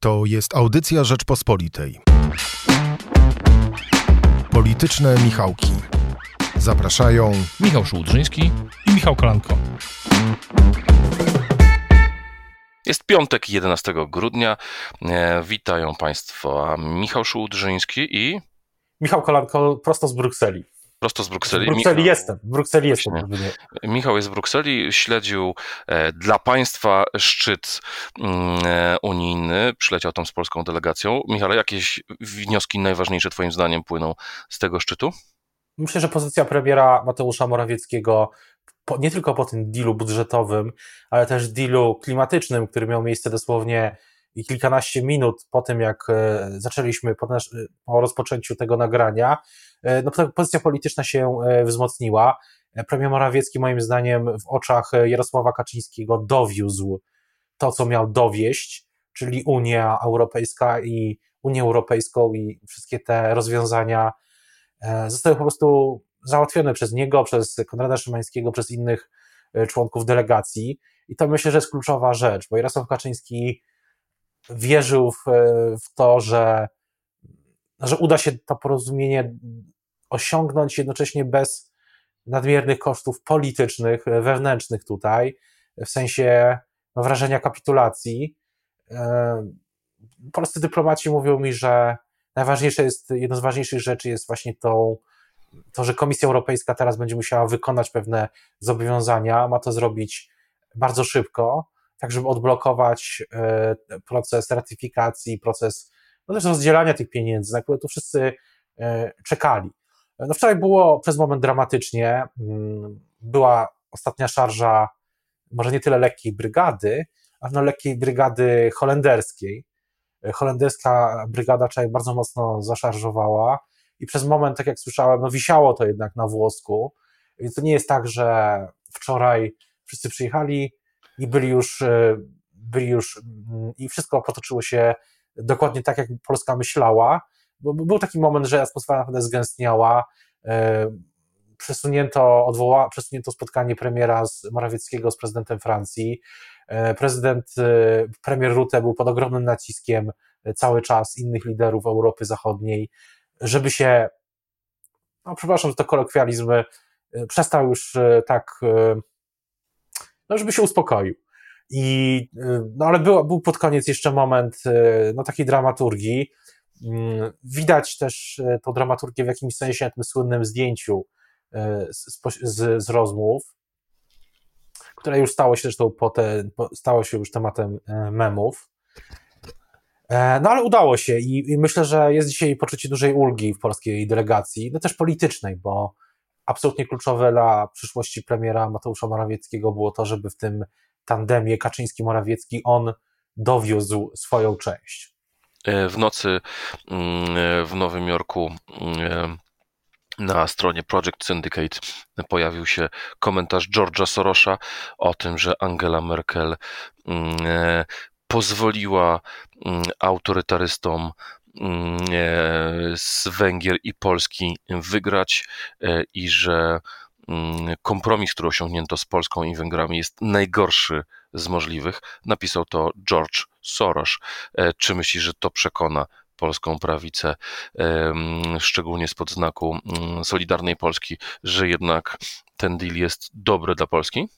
To jest audycja Rzeczpospolitej. Polityczne Michałki. Zapraszają Michał Szułdrzyński i Michał Kolanko. Jest piątek, 11 grudnia. E, witają Państwa Michał Szułdrzyński i Michał Kolanko prosto z Brukseli. Prosto z Brukseli. W Brukseli Michał, jestem, w Brukseli jestem. Właśnie. Michał jest w Brukseli, śledził e, dla Państwa szczyt mm, e, unijny, przyleciał tam z polską delegacją. Michale, jakieś wnioski najważniejsze Twoim zdaniem płyną z tego szczytu? Myślę, że pozycja premiera Mateusza Morawieckiego nie tylko po tym dealu budżetowym, ale też dealu klimatycznym, który miał miejsce dosłownie i kilkanaście minut po tym, jak e, zaczęliśmy, po, nasz, po rozpoczęciu tego nagrania, no, to pozycja polityczna się e, wzmocniła. E, Premier Morawiecki, moim zdaniem, w oczach e, Jarosława Kaczyńskiego dowiózł to, co miał dowieść, czyli Unia Europejska i Unię Europejską i wszystkie te rozwiązania e, zostały po prostu załatwione przez niego, przez Konrada Szymańskiego, przez innych e, członków delegacji. I to myślę, że jest kluczowa rzecz, bo Jarosław Kaczyński wierzył w, e, w to, że, że uda się to porozumienie osiągnąć jednocześnie bez nadmiernych kosztów politycznych, e, wewnętrznych tutaj, w sensie no, wrażenia kapitulacji. E, Polscy dyplomaci mówią mi, że najważniejsze jest, jedną z ważniejszych rzeczy jest właśnie to, że Komisja Europejska teraz będzie musiała wykonać pewne zobowiązania, ma to zrobić bardzo szybko, tak żeby odblokować e, proces ratyfikacji, proces no też rozdzielania tych pieniędzy, na które tu wszyscy e, czekali. No wczoraj było przez moment dramatycznie, mm, była ostatnia szarża, może nie tyle lekkiej brygady, a no lekkiej brygady holenderskiej. E, Holenderska brygada wczoraj bardzo mocno zaszarżowała i przez moment, tak jak słyszałem, no wisiało to jednak na włosku, więc to nie jest tak, że wczoraj wszyscy przyjechali i byli już, e, byli już mm, i wszystko potoczyło się dokładnie tak, jak Polska myślała, bo był taki moment, że atmosfera naprawdę zgęstniała, e, przesunięto, odwoła, przesunięto spotkanie premiera z Morawieckiego z prezydentem Francji, E, prezydent, e, premier Rutte był pod ogromnym naciskiem cały czas innych liderów Europy Zachodniej, żeby się, no przepraszam, że to kolokwializm, przestał już tak, no żeby się uspokoił. I, e, no ale był, był pod koniec jeszcze moment e, no, takiej dramaturgii. Mm, Widać też e, tą dramaturgię w jakimś sensie na tym słynnym zdjęciu z, z, z, rozmów, które już stało się zresztą potem, po- stało się już tematem memów. E, No ale udało się i, i myślę, że jest dzisiaj poczucie dużej ulgi w polskiej delegacji, no też politycznej, bo absolutnie kluczowe dla przyszłości premiera Mateusza Morawieckiego było to, żeby w tym tandemie Kaczyński-Morawiecki on dowiózł swoją część. E, W nocy mm, e, w Nowym Jorku e, na stronie Project Syndicate pojawił się komentarz George'a Sorosza o tym, że Angela Merkel mm, pozwoliła mm, autorytarystom z Węgier i Polski wygrać i że kompromis, który osiągnięto z Polską i Węgrami jest najgorszy z możliwych. Napisał to George Soros. E, Czy myślisz, że to przekona polską prawicę, szczególnie spod znaku mm, Solidarnej Polski, że jednak ten deal jest dobry dla Polski?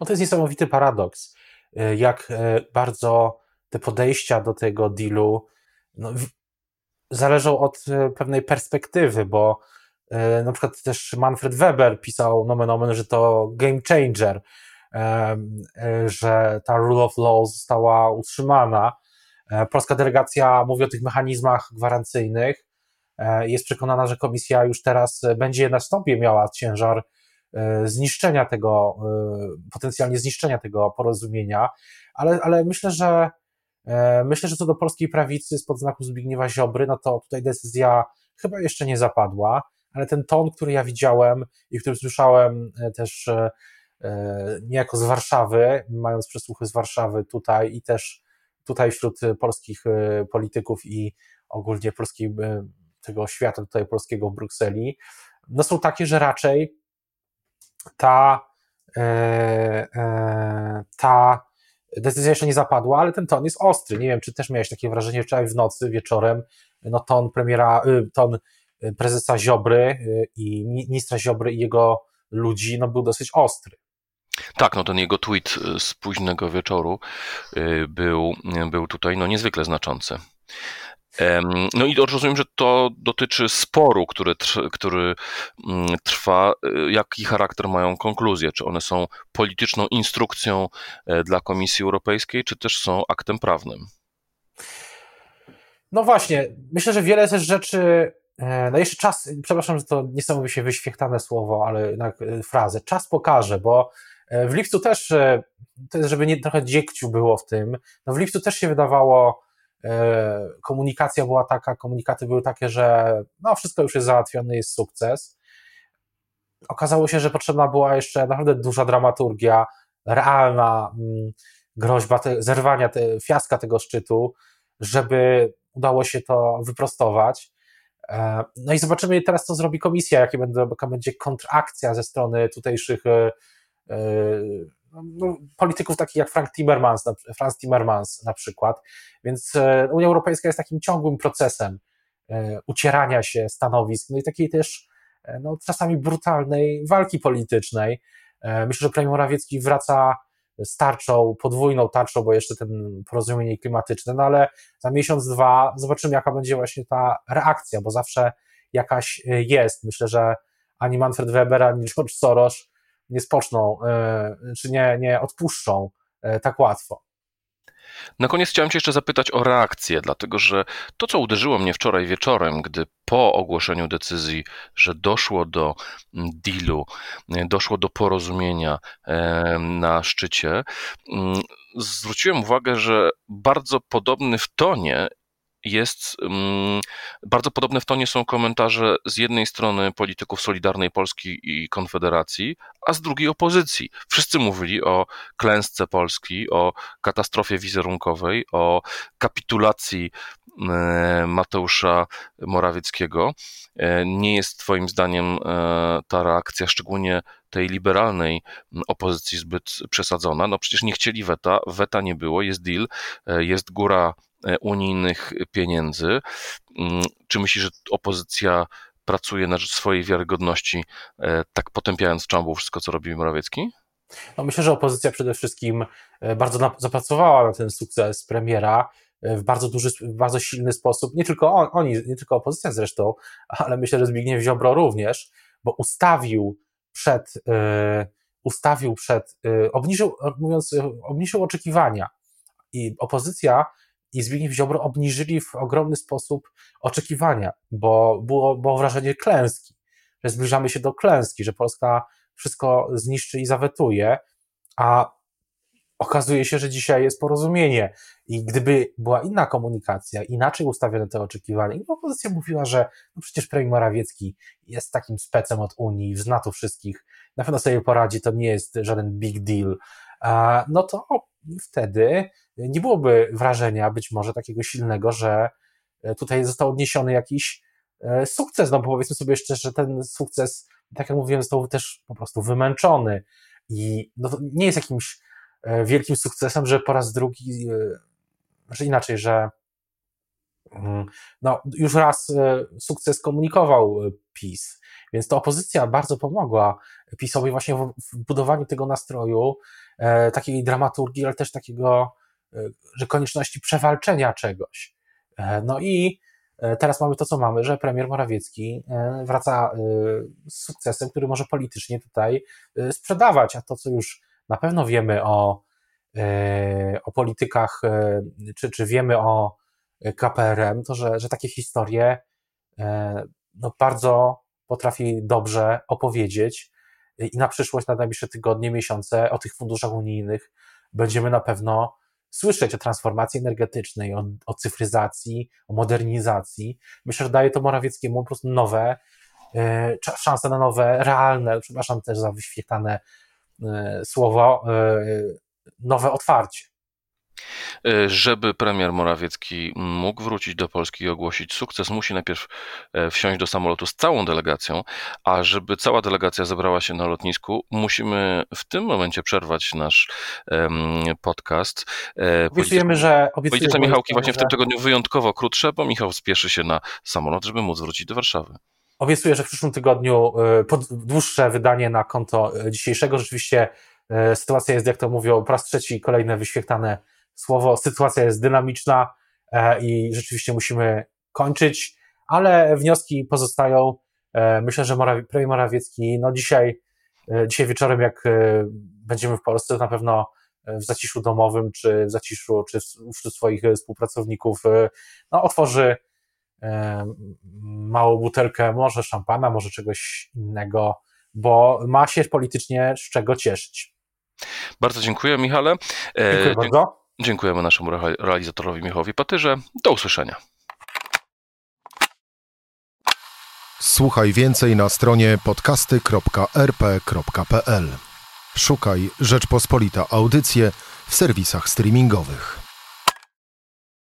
No to jest niesamowity paradoks, e, jak e, bardzo te podejścia do tego dealu no, zależą od pewnej perspektywy, bo na przykład też Manfred Weber pisał nomen omen, że to game changer, em, e, że ta rule of law została utrzymana. E, Polska delegacja mówi o tych mechanizmach gwarancyjnych. e, Jest przekonana, że komisja już teraz e, będzie na sobie miała ciężar e, zniszczenia tego, e, potencjalnie zniszczenia tego porozumienia, ale, ale myślę, że e, myślę, że co do polskiej prawicy spod znaku Zbigniewa Ziobry, no to tutaj decyzja chyba jeszcze nie zapadła, ale ten ton, który ja widziałem i który słyszałem e, też e, e, niejako z Warszawy, mając przesłuchy z Warszawy tutaj i też tutaj wśród polskich polityków i ogólnie polskiej, tego świata tutaj polskiego w Brukseli, no są takie, że raczej ta, ta decyzja jeszcze nie zapadła, ale ten ton jest ostry. Nie wiem, czy też miałeś takie wrażenie wczoraj w nocy, wieczorem, no ton premiera, ton prezesa Ziobry i ministra Ziobry i jego ludzi, no był dosyć ostry. Tak, no ten jego tweet z późnego wieczoru był, był tutaj no niezwykle znaczący. No i rozumiem, że to dotyczy sporu, który, który mm, trwa. Y, jaki charakter mają konkluzje? Czy one są polityczną instrukcją e, dla Komisji Europejskiej, czy też są aktem prawnym? No właśnie, myślę, że wiele też rzeczy. E, no jeszcze czas, przepraszam, że to niesamowicie wyświechtane słowo, ale jednak e, frazę. Czas pokaże, bo w lipcu też, to jest, żeby nie trochę dziekciu było w tym, no w lipcu też się wydawało, E, komunikacja była taka, komunikaty były takie, że no wszystko już jest załatwione, jest sukces. Okazało się, że potrzebna była jeszcze naprawdę duża dramaturgia, realna mm, groźba te, zerwania, te, fiaska tego szczytu, żeby udało się to wyprostować. E, no i zobaczymy teraz, co zrobi komisja, jakie jaka będzie kontrakcja ze strony tutejszych e, no, polityków takich jak Frank Timmermans, Franz Timmermans na przykład. Więc e, Unia Europejska jest takim ciągłym procesem e, ucierania się stanowisk, no i takiej też e, no, czasami brutalnej walki politycznej. Myślę, że premier Morawiecki wraca z tarczą, podwójną tarczą, bo jeszcze ten porozumienie klimatyczne, no ale za miesiąc, dwa zobaczymy, jaka będzie właśnie ta reakcja, bo zawsze jakaś jest. Myślę, że ani Manfred Weber, ani George Soros nie spoczną, e, czy nie, nie odpuszczą e, tak łatwo. Na koniec chciałem Cię jeszcze zapytać o reakcję, dlatego że to, co uderzyło mnie wczoraj wieczorem, gdy po ogłoszeniu decyzji, że doszło do mm, dealu, e, doszło do porozumienia na szczycie, mm, zwróciłem uwagę, że bardzo podobny w tonie jest um, bardzo podobne w tonie są komentarze z jednej strony polityków Solidarnej Polski i Konfederacji, a z drugiej opozycji. Wszyscy mówili o klęsce Polski, o katastrofie wizerunkowej, o kapitulacji e, Mateusza Morawieckiego. E, nie jest Twoim zdaniem e, ta reakcja, szczególnie tej liberalnej opozycji, zbyt przesadzona? No przecież nie chcieli weta, weta nie było, jest deal, jest góra unijnych pieniędzy. Mm, czy myślisz, że opozycja pracuje na rzecz swojej wiarygodności, e, tak potępiając czambu wszystko, co robi Morawiecki? No myślę, że opozycja przede wszystkim e, bardzo zapracowała na ten sukces premiera w bardzo duży, bardzo silny sposób. Nie tylko on, oni, nie tylko opozycja zresztą, ale myślę, że Zbigniew Ziobro również, bo ustawił przed, ustawił przed, obniżył, mówiąc, obniżył oczekiwania. I opozycja i Zbigniew Ziobro obniżyli w ogromny sposób oczekiwania, bo było, było wrażenie klęski, że zbliżamy się do klęski, że Polska wszystko zniszczy i zawetuje, a okazuje się, że dzisiaj jest porozumienie. I gdyby była inna komunikacja, inaczej ustawione te oczekiwania, i opozycja mówiła, że no przecież premier Morawiecki jest takim specem od Unii, zna tu wszystkich, na pewno sobie poradzi, to nie jest żaden big deal, no to wtedy nie byłoby wrażenia być może takiego silnego, że e, tutaj został odniesiony jakiś e, sukces, no bo powiedzmy sobie szczerze, że ten sukces, tak jak mówiłem, został też po prostu wymęczony. I no nie jest jakimś e, wielkim sukcesem, że po raz drugi, że inaczej, że mm, no, już raz sukces komunikował PiS, więc to opozycja bardzo pomogła PiSowi właśnie w budowaniu tego nastroju, takiej dramaturgii, ale też takiego E, że konieczności przewalczenia czegoś. E, no i e, teraz mamy to, co mamy, że premier Morawiecki wraca z sukcesem, który może politycznie tutaj sprzedawać, a to, co już na pewno wiemy o, o politykach, czy, czy wiemy o KPRM, to że, że takie historie no, bardzo potrafi dobrze opowiedzieć i na przyszłość, na najbliższe tygodnie, miesiące o tych funduszach unijnych będziemy na pewno słyszeć o transformacji energetycznej, o, o cyfryzacji, o modernizacji. Myślę, że daje to Morawieckiemu po prostu nowe, e, szanse na nowe, realne, przepraszam też za wyświetlane e, słowo, e, nowe otwarcie. E, żeby premier Morawiecki mógł wrócić do Polski i ogłosić sukces, musi najpierw e, wsiąść do samolotu z całą delegacją, a żeby cała delegacja zebrała się na lotnisku, musimy w tym momencie przerwać nasz podcast. E, obiecujemy, że. Polityczne Michałki właśnie w tym tygodniu wyjątkowo krótsze, bo Michał spieszy się na samolot, żeby móc wrócić do Warszawy. Obiecuję, że w przyszłym tygodniu dłuższe wydanie na konto dzisiejszego. Rzeczywiście sytuacja jest, jak to mówią, po raz trzeci kolejne wyświetlane słowo, sytuacja jest dynamiczna e, i rzeczywiście musimy kończyć, ale wnioski pozostają. E, myślę, że Morawi premier Morawiecki, no dzisiaj, e, dzisiaj wieczorem, jak będziemy w Polsce, na pewno w zaciszu domowym, czy w zaciszu, czy wśród swoich współpracowników, no, otworzy małą butelkę, może szampana, może czegoś innego, bo ma się politycznie z czego cieszyć. Bardzo dziękuję, Michale. Dziękuję bardzo. Dziękujemy naszemu realizatorowi Michałowi Patyrze. Do usłyszenia. Słuchaj więcej na stronie podcasty.rp.pl. Szukaj Rzeczpospolita Audycje w serwisach streamingowych.